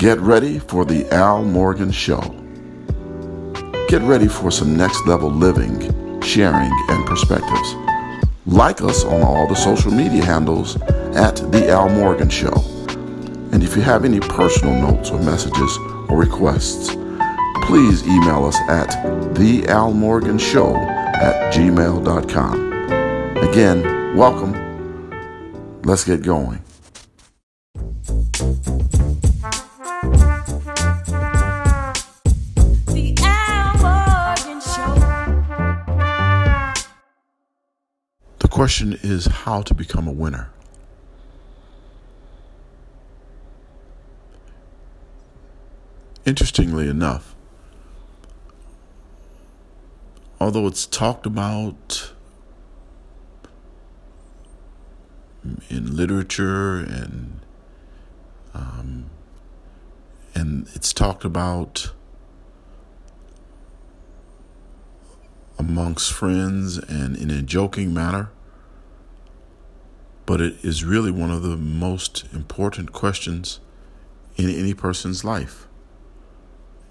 Get ready for the Al Morgan Show. Get ready for some next level living, sharing, and perspectives. Like us on all the social media handles at The Al Morgan Show. And if you have any personal notes or messages or requests, please email us at thealmorganshow at gmail.com. Again, welcome. Let's get going. The Al Morgan Show. The question is how to become a winner. Interestingly enough, although it's talked about in literature and um, and it's talked about amongst friends and in a joking manner, but it is really one of the most important questions in any person's life.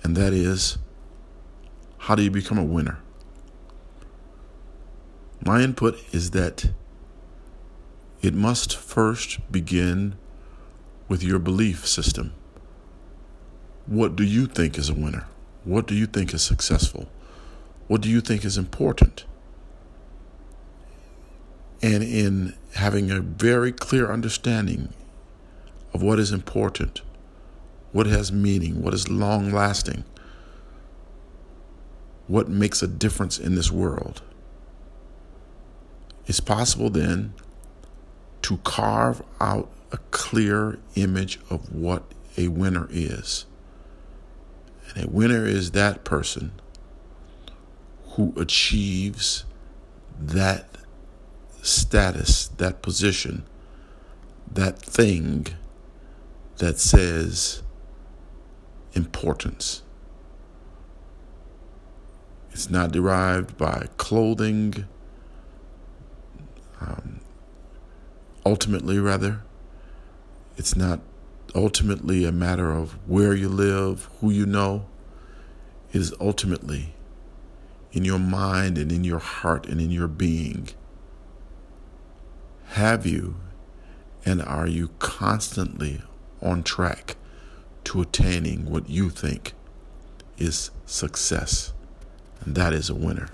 And that is how do you become a winner? My input is that it must first begin with your belief system. What do you think is a winner? What do you think is successful? What do you think is important? And in having a very clear understanding of what is important, what has meaning, what is long lasting, what makes a difference in this world, it's possible then to carve out a clear image of what a winner is. And a winner is that person who achieves that status, that position, that thing that says importance. It's not derived by clothing, um, ultimately, rather. It's not ultimately a matter of where you live, who you know. It is ultimately in your mind and in your heart and in your being. Have you and are you constantly on track to attaining what you think is success? And that is a winner.